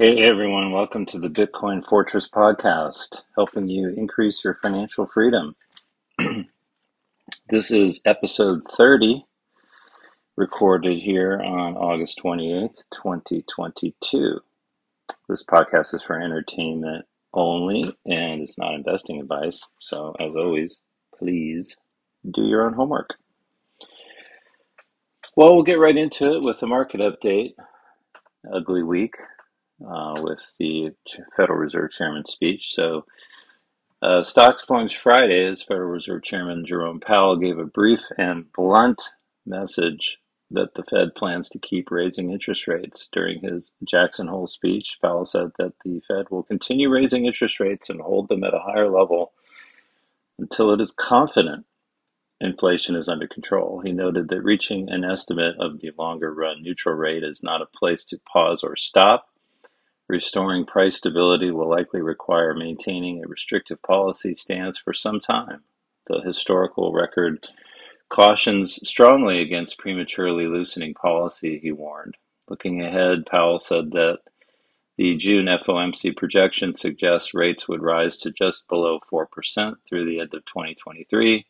Hey everyone, welcome to the Bitcoin Fortress podcast, helping you increase your financial freedom. This is episode 30, recorded here on August 28th, 2022. This podcast is for entertainment only and it's not investing advice. So, as always, please do your own homework. Well, we'll get right into it with the market update. Ugly week uh, with the Federal Reserve Chairman's speech. So, Uh, stocks plunged Friday as Federal Reserve Chairman Jerome Powell gave a brief and blunt message that the Fed plans to keep raising interest rates. During his Jackson Hole speech, Powell said that the Fed will continue raising interest rates and hold them at a higher level until it is confident inflation is under control. He noted that reaching an estimate of the longer run neutral rate is not a place to pause or stop Restoring price stability will likely require maintaining a restrictive policy stance for some time. The historical record cautions strongly against prematurely loosening policy, he warned. Looking ahead, Powell said that the June FOMC projection suggests rates would rise to just below 4% through the end of 2023,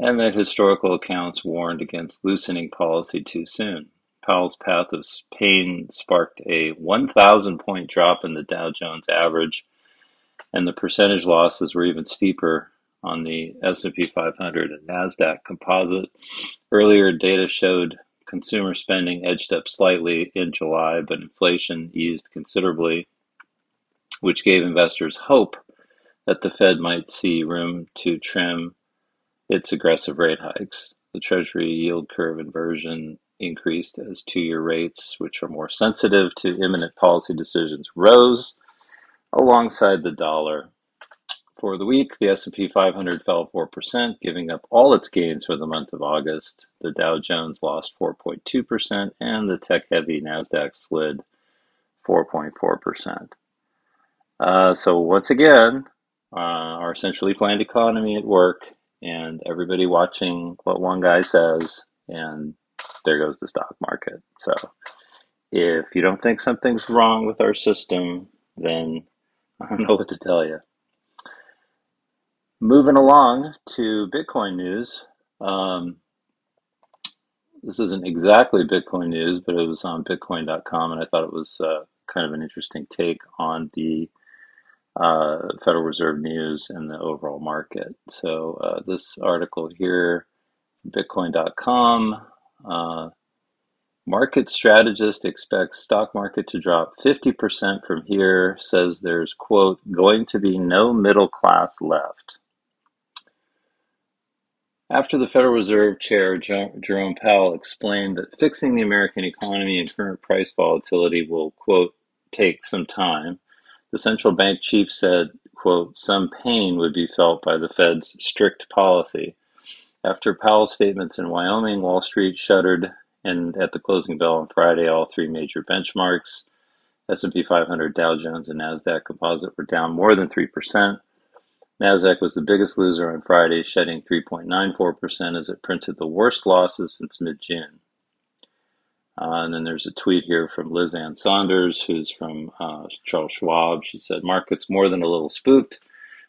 and that historical accounts warned against loosening policy too soon. Powell's path of pain sparked a 1,000 point drop in the Dow Jones average, and the percentage losses were even steeper on the S&P 500 and Nasdaq Composite. Earlier data showed consumer spending edged up slightly in July, but inflation eased considerably, which gave investors hope that the Fed might see room to trim its aggressive rate hikes. The Treasury yield curve inversion increased as two-year rates, which are more sensitive to imminent policy decisions, rose alongside the dollar. For the week, the S&P 500 fell 4%, giving up all its gains for the month of August. The Dow Jones lost 4.2%, and the tech-heavy Nasdaq slid 4.4%. Uh, so once again, uh, our centrally planned economy at work, and everybody watching what one guy says and there goes the stock market. So if you don't think something's wrong with our system, then I don't know what to tell you. Moving along to Bitcoin news. Um, this isn't exactly Bitcoin news, but it was on Bitcoin.com, and I thought it was uh, kind of an interesting take on the uh, Federal Reserve news and the overall market. So, uh, this article here, Bitcoin.com, uh, market strategist expects stock market to drop 50% from here, says there's, quote, going to be no middle class left. After the Federal Reserve Chair Jerome Powell explained that fixing the American economy and current price volatility will, quote, take some time, the central bank chief said, quote, some pain would be felt by the Fed's strict policy. After Powell's statements in Wyoming, Wall Street shuttered and at the closing bell on Friday, all three major benchmarks, S&P 500, Dow Jones, and Nasdaq Composite were down more than 3%. Nasdaq was the biggest loser on Friday, shedding 3.94% as it printed the worst losses since mid-June. Uh, and then there's a tweet here from Liz Ann Sonders, who's from uh, Charles Schwab. She said, "Markets more than a little spooked,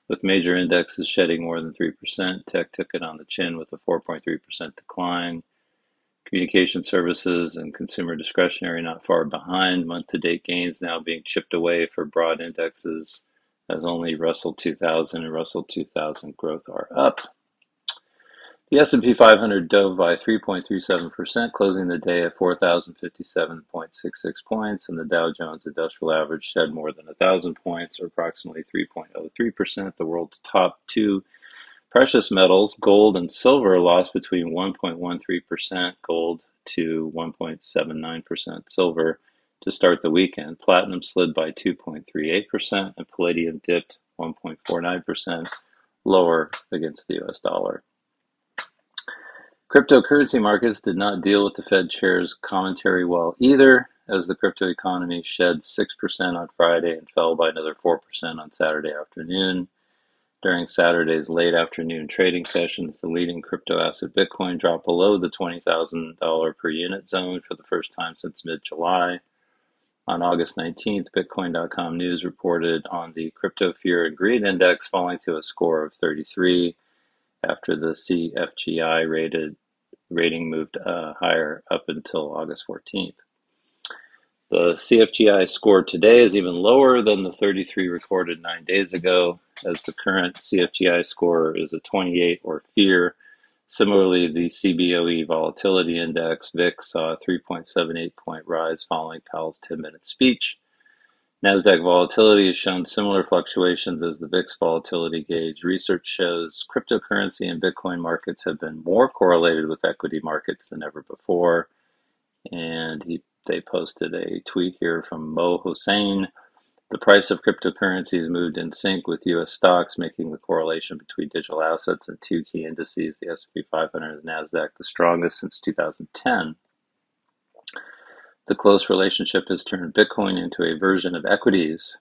with major indexes shedding more than three percent. Tech took it on the chin with a 4.3 percent decline." Communication services and consumer discretionary not far behind. Month-to-date gains now being chipped away for broad indexes as only Russell 2000 and Russell 2000 growth are up. The S&P 500 dove by 3.37%, closing the day at 4,057.66 points, and the Dow Jones Industrial Average shed more than 1,000 points, or approximately 3.03%. The world's top two Precious metals, gold and silver lost between 1.13% gold to 1.79% silver to start the weekend. Platinum slid by 2.38% and palladium dipped 1.49% lower against the US dollar. Cryptocurrency markets did not deal with the Fed chair's commentary well either, as the crypto economy shed 6% on Friday and fell by another 4% on Saturday afternoon. During Saturday's late afternoon trading sessions, the leading crypto asset Bitcoin dropped below the $20,000 per unit zone for the first time since mid July. On August 19th, Bitcoin.com News reported on the Crypto Fear and Greed Index falling to a score of 33 after the CFGI rated rating moved uh, higher up until August 14th. The CFGI score today is even lower than the 33 recorded nine days ago, as the current CFGI score is a 28 or fear. Similarly, the CBOE Volatility Index, VIX, saw a 3.78 point rise following Powell's 10 minute speech. NASDAQ volatility has shown similar fluctuations as the VIX volatility gauge. Research shows cryptocurrency and Bitcoin markets have been more correlated with equity markets than ever before. And he they posted a tweet here from Mo Hossein. The price of cryptocurrencies moved in sync with U.S. stocks, making the correlation between digital assets and two key indices, the S&P 500 and Nasdaq, the strongest since 2010. The close relationship has turned Bitcoin into a version of equities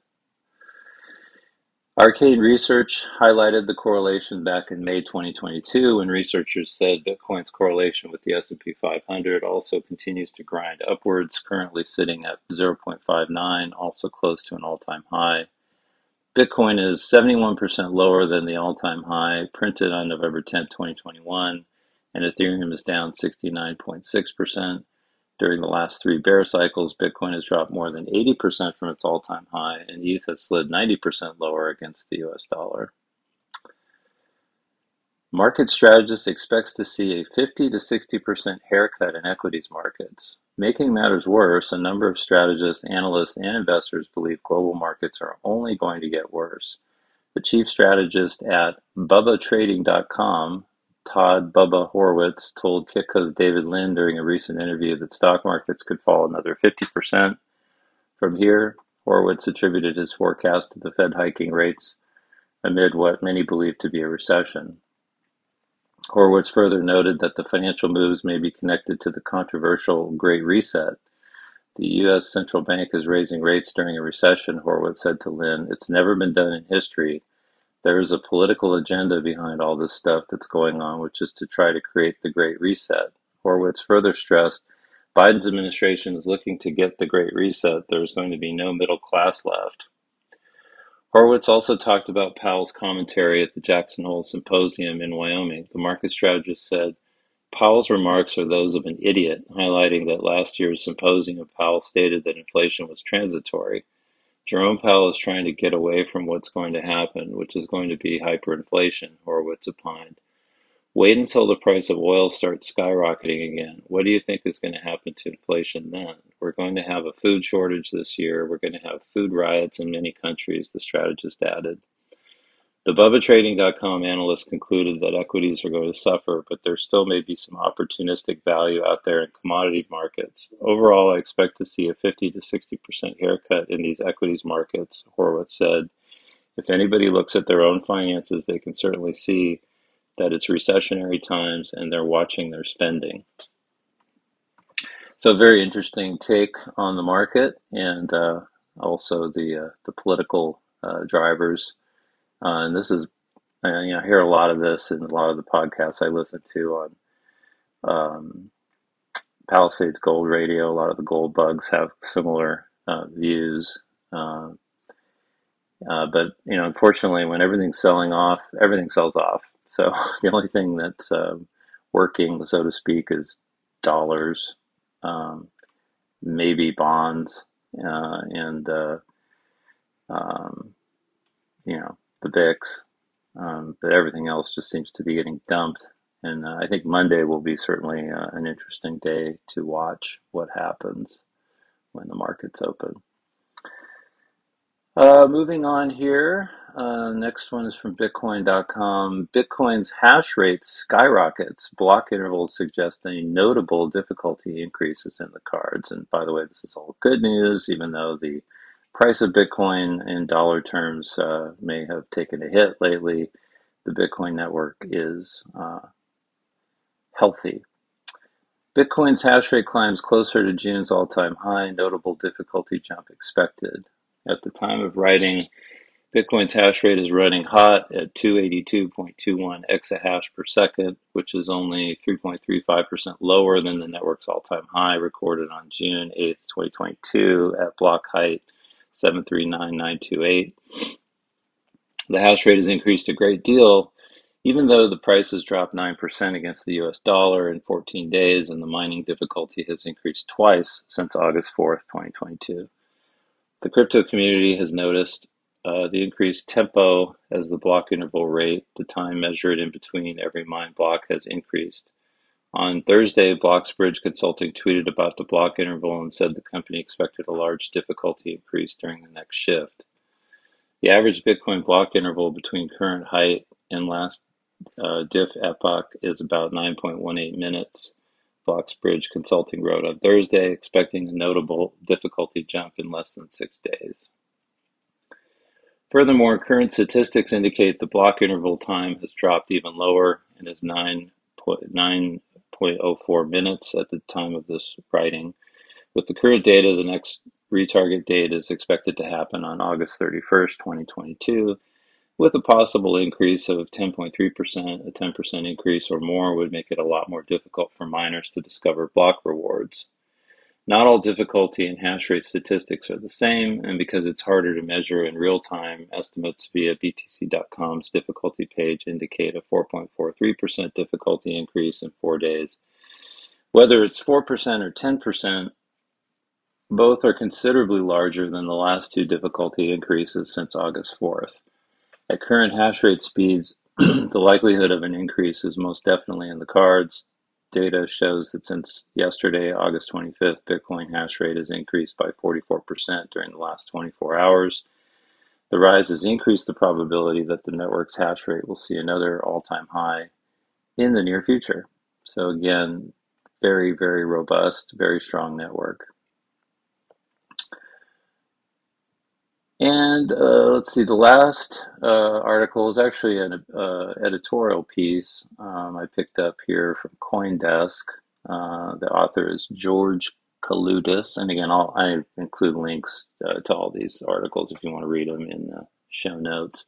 Arcane Research highlighted the correlation back in May 2022 when researchers said Bitcoin's correlation with the S&P 500 also continues to grind upwards, currently sitting at 0.59, also close to an all-time high. Bitcoin is 71% lower than the all-time high printed on November 10, 2021, and Ethereum is down 69.6%. During the last three bear cycles, Bitcoin has dropped more than 80% from its all time high, and ETH has slid 90% lower against the US dollar. Market strategist expects to see a 50 to 60% haircut in equities markets. Making matters worse, a number of strategists, analysts, and investors believe global markets are only going to get worse. The chief strategist at BubbaTrading.com Todd "Bubba" Horwitz told Kitco's David Lin during a recent interview that stock markets could fall another 50%. From here, Horwitz attributed his forecast to the Fed hiking rates amid what many believe to be a recession. Horwitz further noted that the financial moves may be connected to the controversial Great Reset. The U.S. central bank is raising rates during a recession, Horwitz said to Lin. It's never been done in history there is a political agenda behind all this stuff that's going on, which is to try to create the Great Reset. Horwitz further stressed Biden's administration is looking to get the Great Reset. There's going to be no middle class left. Horwitz also talked about Powell's commentary at the Jackson Hole Symposium in Wyoming. The market strategist said, Powell's remarks are those of an idiot, highlighting that last year's symposium, Powell stated that inflation was transitory. Jerome Powell is trying to get away from what's going to happen, which is going to be hyperinflation, Horwitz opined. Wait until the price of oil starts skyrocketing again. What do you think is going to happen to inflation then? We're going to have a food shortage this year. We're going to have food riots in many countries, the strategist added. The BubbaTrading.com analyst concluded that equities are going to suffer, but there still may be some opportunistic value out there in commodity markets. Overall, I expect to see a 50 to 60% haircut in these equities markets, Horowitz said. If anybody looks at their own finances, they can certainly see that it's recessionary times and they're watching their spending. So, very interesting take on the market and uh, also the uh, the political uh, drivers. Uh, and this is, uh, you know, I hear a lot of this in a lot of the podcasts I listen to on um, Palisades Gold Radio. A lot of the gold bugs have similar uh, views. Uh, uh, but, you know, unfortunately, when everything's selling off, everything sells off. So the only thing that's uh, working, so to speak, is dollars, um, maybe bonds, and, um, you know, the VIX, um, but everything else just seems to be getting dumped. And uh, I think Monday will be certainly uh, an interesting day to watch what happens when the markets open. Uh, moving on here, uh, next one is from Bitcoin.com. Bitcoin's hash rate skyrockets. Block intervals suggest a notable difficulty increases in the cards. And by the way, this is all good news, even though the price of Bitcoin in dollar terms uh, may have taken a hit lately. The Bitcoin network is uh, healthy. Bitcoin's hash rate climbs closer to June's all time high, notable difficulty jump expected. At the time of writing, Bitcoin's hash rate is running hot at 282.21 exahash per second, which is only 3.35% lower than the network's all time high recorded on June 8th, 2022, at block height 739928. The hash rate has increased a great deal, even though the price has dropped 9% against the US dollar in 14 days, and the mining difficulty has increased twice since August 4th, 2022. The crypto community has noticed uh, the increased tempo as the block interval rate, the time measured in between every mine block, has increased. On Thursday, Blocksbridge Consulting tweeted about the block interval and said the company expected a large difficulty increase during the next shift. The average Bitcoin block interval between current height and last uh, diff epoch is about 9.18 minutes. Blocksbridge Consulting wrote on Thursday, expecting a notable difficulty jump in less than six days. Furthermore, current statistics indicate the block interval time has dropped even lower and is 9.04 minutes at the time of this writing. With the current data, the next retarget date is expected to happen on August 31st, 2022, with a possible increase of 10.3%. A 10% increase or more would make it a lot more difficult for miners to discover block rewards. Not all difficulty and hash rate statistics are the same, and because it's harder to measure in real time, estimates via BTC.com's difficulty page indicate a 4.43% difficulty increase in four days. Whether it's 4% or 10%, both are considerably larger than the last two difficulty increases since August 4th. At current hash rate speeds, the likelihood of an increase is most definitely in the cards, data shows that since yesterday, August 25th, Bitcoin hash rate has increased by 44% during the last 24 hours. The rise has increased the probability that the network's hash rate will see another all time high in the near future. So, again, very, very robust, very strong network. And uh, let's see, the last uh, article is actually an uh, editorial piece um, I picked up here from CoinDesk. Uh, the author is George Kaloudis, and again, I'll, I include links uh, to all these articles if you want to read them in the show notes.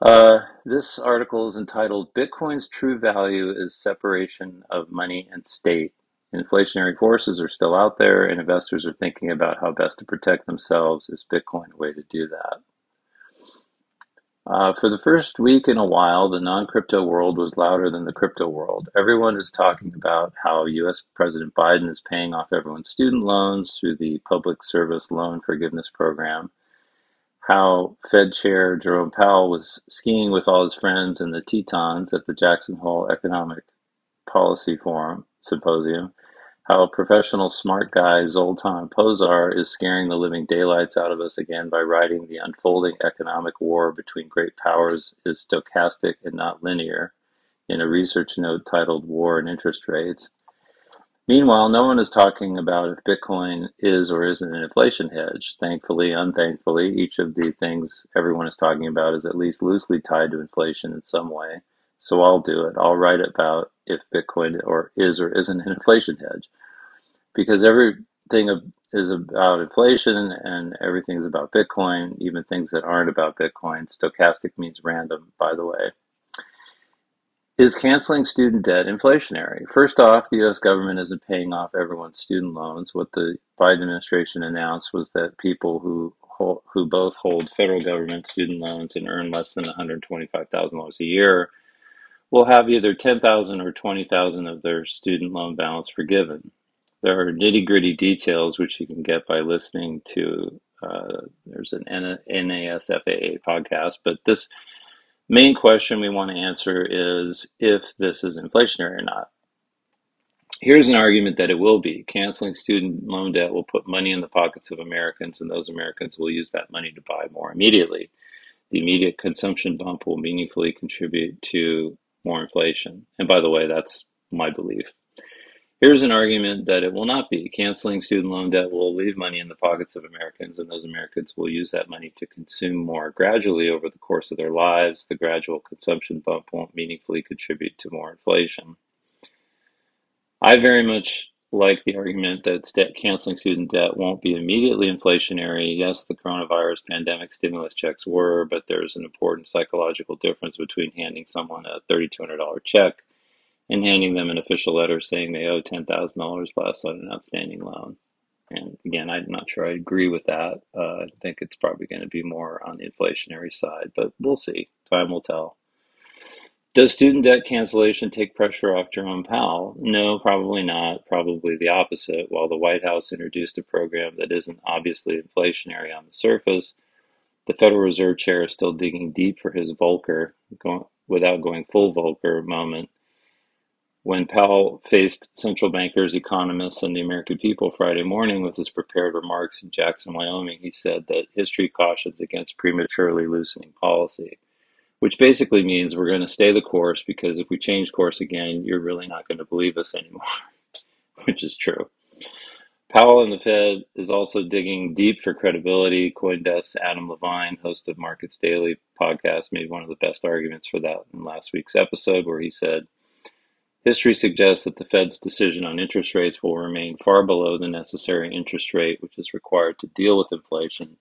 Uh, this article is entitled "Bitcoin's True Value is Separation of Money and State." Inflationary forces are still out there, and investors are thinking about how best to protect themselves. Is Bitcoin a way to do that? Uh, for the first week in a while, the non crypto world was louder than the crypto world. Everyone is talking about how US President Biden is paying off everyone's student loans through the Public Service Loan Forgiveness Program, how Fed Chair Jerome Powell was skiing with all his friends in the Tetons at the Jackson Hole Economic Policy Forum Symposium, how a professional smart guy Zoltan Pozsar is scaring the living daylights out of us again by writing the unfolding economic war between great powers is stochastic and not linear in a research note titled War and Interest Rates. Meanwhile, no one is talking about if Bitcoin is or isn't an inflation hedge. Thankfully, unthankfully, each of the things everyone is talking about is at least loosely tied to inflation in some way. So I'll do it. I'll write about if Bitcoin or is or isn't an inflation hedge, because everything is about inflation and everything is about Bitcoin, even things that aren't about Bitcoin. Stochastic means random, by the way. Is canceling student debt inflationary? First off, the US government isn't paying off everyone's student loans. What the Biden administration announced was that people who who both hold federal government student loans and earn less than $125,000 a year will have either 10,000 or 20,000 of their student loan balance forgiven. There are nitty gritty details which you can get by listening to. Uh, there's an NASFAA podcast, but this main question we want to answer is if this is inflationary or not. Here's an argument that it will be. Canceling student loan debt will put money in the pockets of Americans, and those Americans will use that money to buy more immediately. The immediate consumption bump will meaningfully contribute to more inflation. And by the way, that's my belief. Here's an argument that it will not be. Canceling student loan debt will leave money in the pockets of Americans, and those Americans will use that money to consume more gradually over the course of their lives. The gradual consumption bump won't meaningfully contribute to more inflation. I very much like the argument that canceling student debt won't be immediately inflationary. Yes, the coronavirus pandemic stimulus checks were, but there's an important psychological difference between handing someone a $3,200 check and handing them an official letter saying they owe $10,000 less on an outstanding loan. And again, I'm not sure I agree with that. Uh, I think it's probably going to be more on the inflationary side, but we'll see. Time will tell. Does student debt cancellation take pressure off Jerome Powell? No, probably not. Probably the opposite. While the White House introduced a program that isn't obviously inflationary on the surface, the Federal Reserve Chair is still digging deep for his Volcker, without going full Volcker moment when Powell faced central bankers, economists, and the American people Friday morning with his prepared remarks in Jackson, Wyoming, he said that history cautions against prematurely loosening policy, which basically means we're going to stay the course because if we change course again, you're really not going to believe us anymore, which is true. Powell and the Fed is also digging deep for credibility. Coindesk's Adam Levine, host of Markets Daily podcast, made one of the best arguments for that in last week's episode, where he said, History suggests that the Fed's decision on interest rates will remain far below the necessary interest rate which is required to deal with inflation.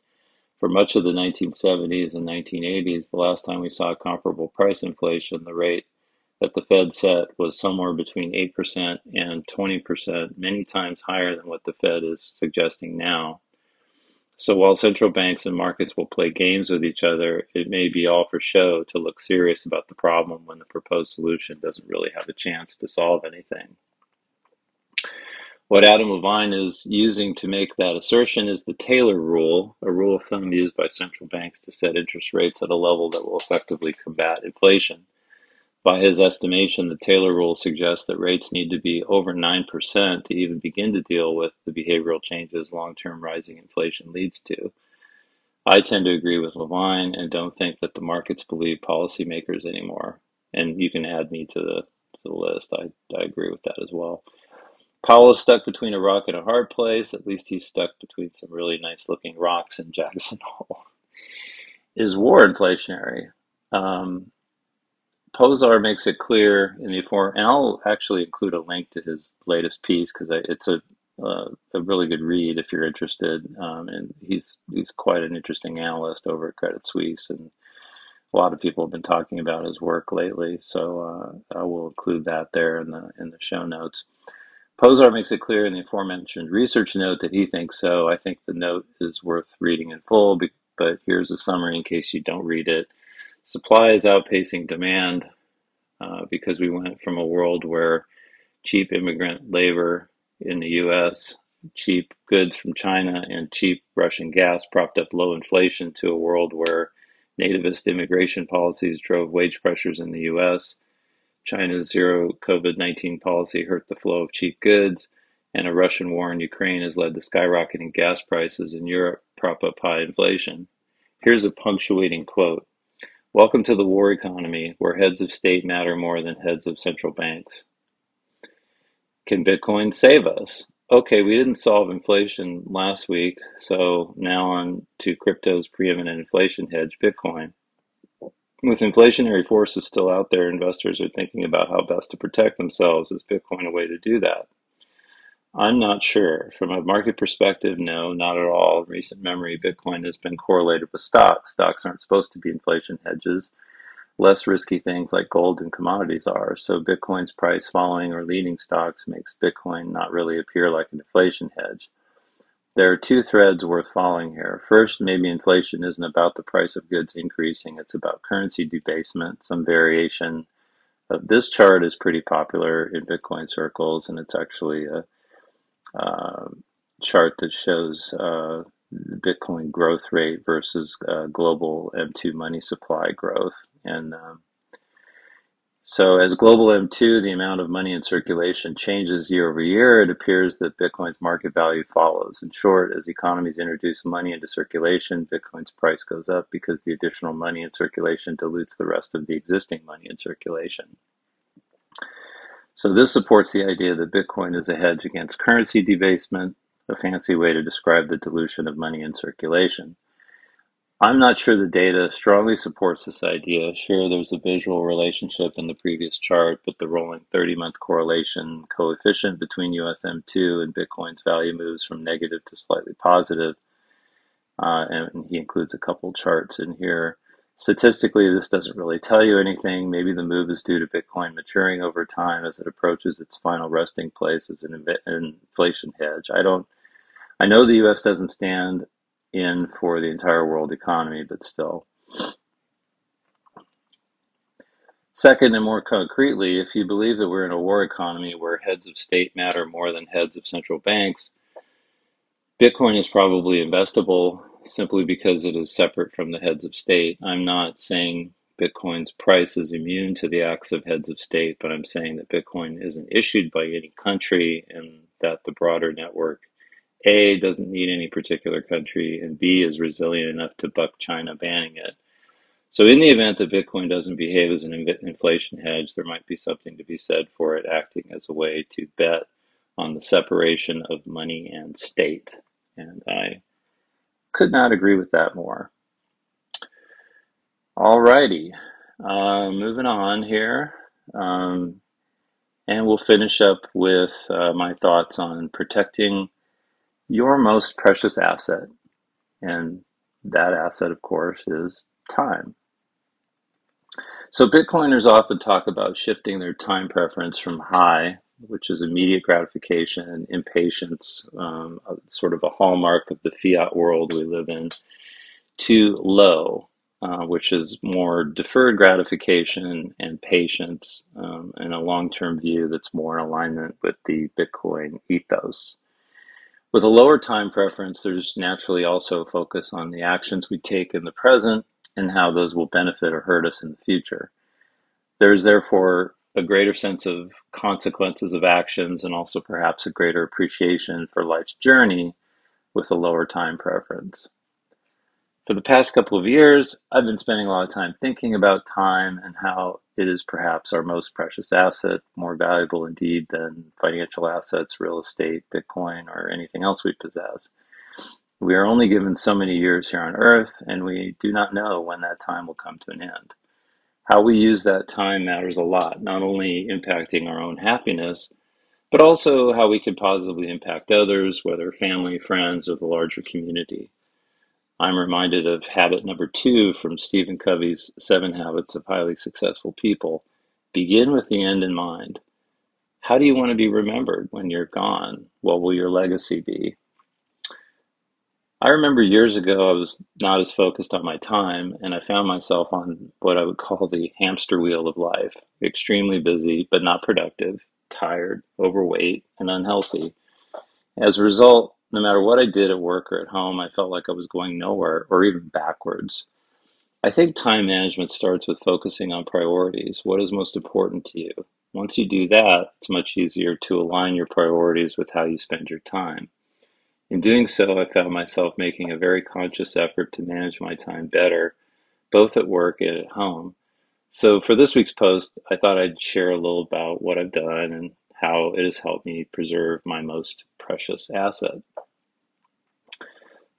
For much of the 1970s and 1980s, the last time we saw comparable price inflation, the rate that the Fed set was somewhere between 8% and 20%, many times higher than what the Fed is suggesting now. So while central banks and markets will play games with each other, it may be all for show to look serious about the problem when the proposed solution doesn't really have a chance to solve anything. What Adam Levine is using to make that assertion is the Taylor rule, a rule of thumb used by central banks to set interest rates at a level that will effectively combat inflation. By his estimation, the Taylor rule suggests that rates need to be over 9% to even begin to deal with the behavioral changes long term rising inflation leads to. I tend to agree with Levine and don't think that the markets believe policymakers anymore. And you can add me to the, to the list. I, I agree with that as well. Powell is stuck between a rock and a hard place. At least he's stuck between some really nice looking rocks in Jackson Hole. Is war inflationary? Um, Pozsar makes it clear in the form, and I'll actually include a link to his latest piece because it's a uh, a really good read if you're interested. Um, and he's he's quite an interesting analyst over at Credit Suisse, and a lot of people have been talking about his work lately. So uh, I will include that there in the in the show notes. Pozsar makes it clear in the aforementioned research note that he thinks so. I think the note is worth reading in full, but here's a summary in case you don't read it. Supply is outpacing demand uh, because we went from a world where cheap immigrant labor in the US, cheap goods from China, and cheap Russian gas propped up low inflation to a world where nativist immigration policies drove wage pressures in the US. China's zero COVID 19 policy hurt the flow of cheap goods, and a Russian war in Ukraine has led to skyrocketing gas prices in Europe, prop up high inflation. Here's a punctuating quote Welcome to the war economy, where heads of state matter more than heads of central banks. Can Bitcoin save us? Okay, we didn't solve inflation last week, so now on to crypto's preeminent inflation hedge, Bitcoin. With inflationary forces still out there, investors are thinking about how best to protect themselves. Is Bitcoin a way to do that? I'm not sure. From a market perspective, no, not at all. In recent memory, Bitcoin has been correlated with stocks. Stocks aren't supposed to be inflation hedges. Less risky things like gold and commodities are. So Bitcoin's price following or leading stocks makes Bitcoin not really appear like an inflation hedge. There are two threads worth following here. First, maybe inflation isn't about the price of goods increasing, it's about currency debasement, some variation. This chart is pretty popular in Bitcoin circles, and it's actually a uh, chart that shows uh, Bitcoin growth rate versus uh, global M2 money supply growth. And um, so, as global M2, the amount of money in circulation changes year over year, it appears that Bitcoin's market value follows. In short, as economies introduce money into circulation, Bitcoin's price goes up because the additional money in circulation dilutes the rest of the existing money in circulation. So this supports the idea that Bitcoin is a hedge against currency debasement, a fancy way to describe the dilution of money in circulation. I'm not sure the data strongly supports this idea. Sure, there's a visual relationship in the previous chart, but the rolling 30 month correlation coefficient between USM2 and Bitcoin's value moves from negative to slightly positive. Uh, and he includes a couple charts in here. Statistically, this doesn't really tell you anything. Maybe the move is due to Bitcoin maturing over time as it approaches its final resting place as an inflation hedge. I don't. I know the U.S. doesn't stand in for the entire world economy, but still. Second, and more concretely, if you believe that we're in a war economy where heads of state matter more than heads of central banks, Bitcoin is probably investable simply because it is separate from the heads of state. I'm not saying Bitcoin's price is immune to the acts of heads of state, but I'm saying that Bitcoin isn't issued by any country and that the broader network a doesn't need any particular country, and B is resilient enough to buck China banning it. So, in the event that Bitcoin doesn't behave as an inflation hedge, there might be something to be said for it acting as a way to bet on the separation of money and state. And I could not agree with that more. All righty, uh, moving on here. Um, and we'll finish up with uh, my thoughts on protecting your most precious asset. And that asset, of course, is time. So, Bitcoiners often talk about shifting their time preference from high, which is immediate gratification and impatience, um, sort of a hallmark of the fiat world we live in, to low, uh, which is more deferred gratification and patience, um, and a long term view that's more in alignment with the Bitcoin ethos. With a lower time preference, there's naturally also a focus on the actions we take in the present and how those will benefit or hurt us in the future. There is therefore a greater sense of consequences of actions and also perhaps a greater appreciation for life's journey with a lower time preference. For the past couple of years, I've been spending a lot of time thinking about time and how it is perhaps our most precious asset, more valuable indeed than financial assets, real estate, Bitcoin, or anything else we possess. We are only given so many years here on earth, and we do not know when that time will come to an end. How we use that time matters a lot, not only impacting our own happiness, but also how we can positively impact others, whether family, friends, or the larger community. I'm reminded of habit number two from Stephen Covey's Seven Habits of Highly Successful People. Begin with the end in mind. How do you want to be remembered when you're gone? What will your legacy be? I remember years ago I was not as focused on my time, and I found myself on what I would call the hamster wheel of life extremely busy, but not productive, tired, overweight, and unhealthy. As a result, no matter what I did at work or at home, I felt like I was going nowhere or even backwards. I think time management starts with focusing on priorities. What is most important to you? Once you do that, it's much easier to align your priorities with how you spend your time. In doing so, I found myself making a very conscious effort to manage my time better, both at work and at home. So, for this week's post, I thought I'd share a little about what I've done and how it has helped me preserve my most precious asset.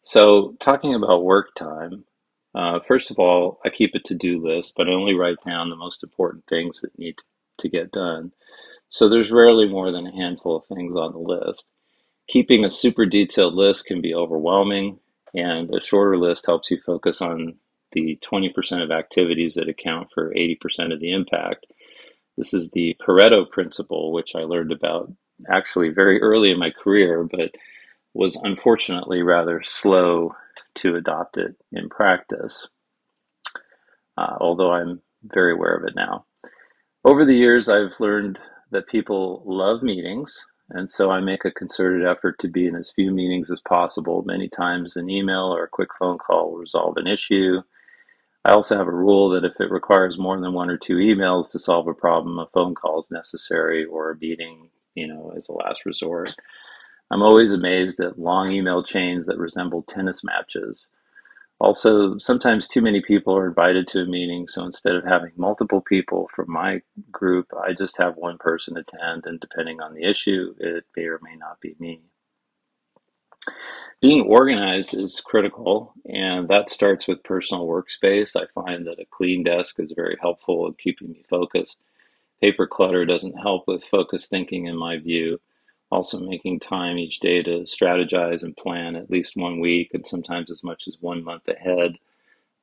So, talking about work time, uh, first of all, I keep a to do list, but I only write down the most important things that need to get done. So, there's rarely more than a handful of things on the list. Keeping a super detailed list can be overwhelming, and a shorter list helps you focus on the 20% of activities that account for 80% of the impact. This is the Pareto principle, which I learned about actually very early in my career, but was unfortunately rather slow to adopt it in practice, uh, although I'm very aware of it now. Over the years, I've learned that people love meetings, and so I make a concerted effort to be in as few meetings as possible. Many times, an email or a quick phone call will resolve an issue. I also have a rule that if it requires more than one or two emails to solve a problem, a phone call is necessary or a meeting, you know, as a last resort. I'm always amazed at long email chains that resemble tennis matches. Also, sometimes too many people are invited to a meeting, so instead of having multiple people from my group, I just have one person attend, and depending on the issue, it may or may not be me. Being organized is critical, and that starts with personal workspace. I find that a clean desk is very helpful in keeping me focused. Paper clutter doesn't help with focused thinking, in my view. Also, making time each day to strategize and plan at least one week and sometimes as much as one month ahead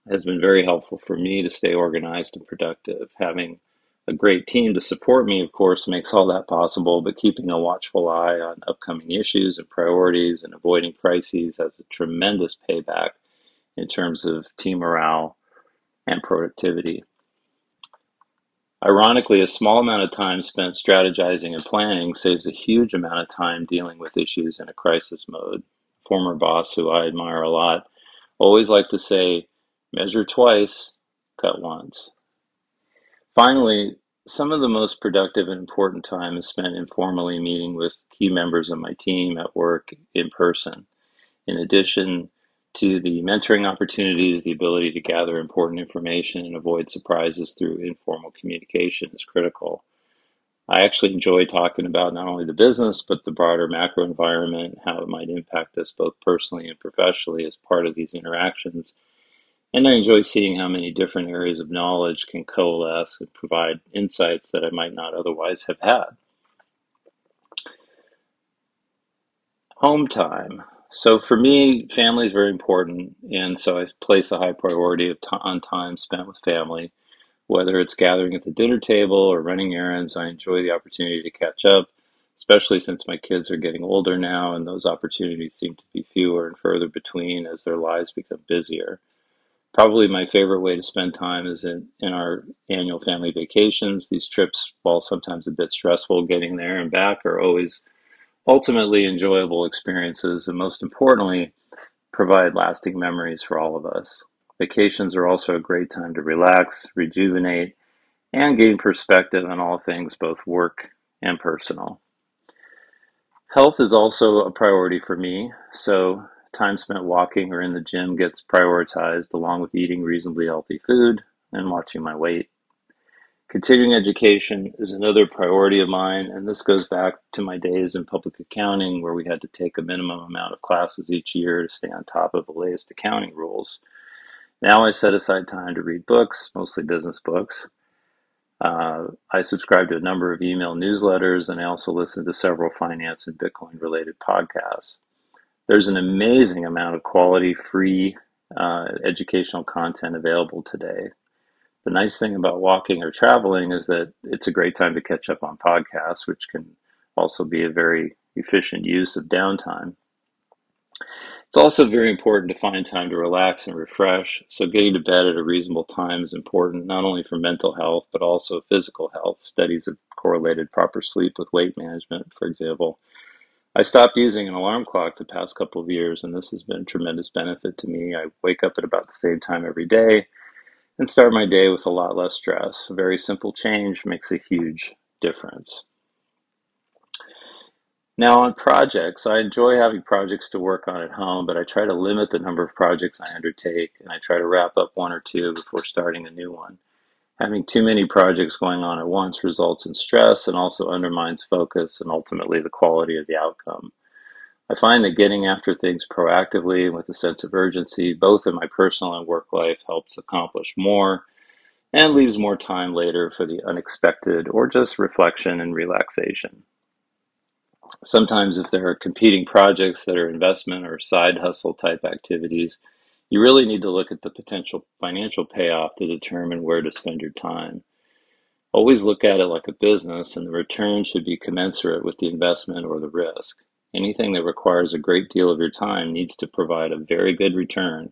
has been very helpful for me to stay organized and productive. Having a great team to support me, of course, makes all that possible, but keeping a watchful eye on upcoming issues and priorities and avoiding crises has a tremendous payback in terms of team morale and productivity. Ironically, a small amount of time spent strategizing and planning saves a huge amount of time dealing with issues in a crisis mode. Former boss who I admire a lot always liked to say, measure twice, cut once. Finally, some of the most productive and important time is spent informally meeting with key members of my team at work in person. In addition to the mentoring opportunities, the ability to gather important information and avoid surprises through informal communication is critical. I actually enjoy talking about not only the business, but the broader macro environment, how it might impact us both personally and professionally as part of these interactions. And I enjoy seeing how many different areas of knowledge can coalesce and provide insights that I might not otherwise have had. Home time. So for me, family is very important, and so I place a high priority of t- on time spent with family. Whether it's gathering at the dinner table or running errands, I enjoy the opportunity to catch up, especially since my kids are getting older now, and those opportunities seem to be fewer and further between as their lives become busier. Probably my favorite way to spend time is in, in our annual family vacations. These trips, while sometimes a bit stressful getting there and back, are always ultimately enjoyable experiences, and most importantly, provide lasting memories for all of us. Vacations are also a great time to relax, rejuvenate, and gain perspective on all things, both work and personal. Health is also a priority for me, so time spent walking or in the gym gets prioritized along with eating reasonably healthy food and watching my weight. Continuing education is another priority of mine, and this goes back to my days in public accounting where we had to take a minimum amount of classes each year to stay on top of the latest accounting rules. Now I set aside time to read books, mostly business books. Uh, I subscribe to a number of email newsletters, and I also listen to several finance and Bitcoin related podcasts. There's an amazing amount of quality, free uh, educational content available today. The nice thing about walking or traveling is that it's a great time to catch up on podcasts, which can also be a very efficient use of downtime. It's also very important to find time to relax and refresh. So, getting to bed at a reasonable time is important not only for mental health, but also physical health. Studies have correlated proper sleep with weight management, for example. I stopped using an alarm clock the past couple of years, and this has been a tremendous benefit to me. I wake up at about the same time every day and start my day with a lot less stress. A very simple change makes a huge difference. Now, on projects, I enjoy having projects to work on at home, but I try to limit the number of projects I undertake and I try to wrap up one or two before starting a new one. Having too many projects going on at once results in stress and also undermines focus and ultimately the quality of the outcome. I find that getting after things proactively and with a sense of urgency, both in my personal and work life, helps accomplish more and leaves more time later for the unexpected or just reflection and relaxation. Sometimes, if there are competing projects that are investment or side hustle type activities, you really need to look at the potential financial payoff to determine where to spend your time. Always look at it like a business, and the return should be commensurate with the investment or the risk. Anything that requires a great deal of your time needs to provide a very good return,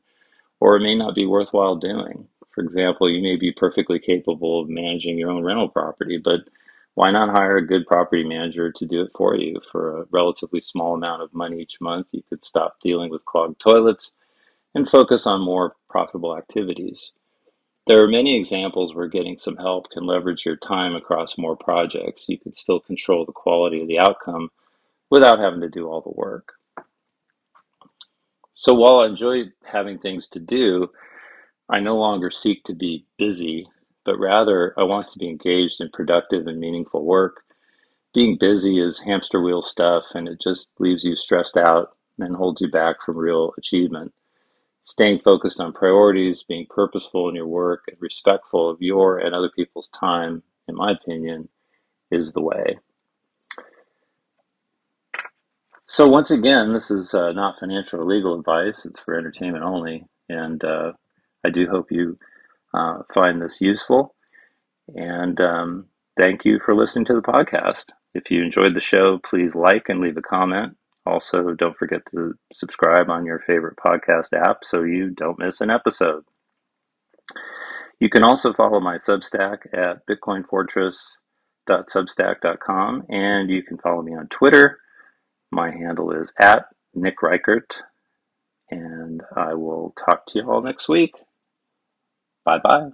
or it may not be worthwhile doing. For example, you may be perfectly capable of managing your own rental property, but why not hire a good property manager to do it for you? For a relatively small amount of money each month, you could stop dealing with clogged toilets and focus on more profitable activities. There are many examples where getting some help can leverage your time across more projects. You can still control the quality of the outcome without having to do all the work. So while I enjoy having things to do, I no longer seek to be busy, but rather I want to be engaged in productive and meaningful work. Being busy is hamster wheel stuff and it just leaves you stressed out and holds you back from real achievement. Staying focused on priorities, being purposeful in your work, and respectful of your and other people's time, in my opinion, is the way. So, once again, this is uh, not financial or legal advice, it's for entertainment only. And uh, I do hope you uh, find this useful. And um, thank you for listening to the podcast. If you enjoyed the show, please like and leave a comment. Also, don't forget to subscribe on your favorite podcast app so you don't miss an episode. You can also follow my Substack at bitcoinfortress.substack.com and you can follow me on Twitter. My handle is at Nick Reichert, and I will talk to you all next week. Bye bye.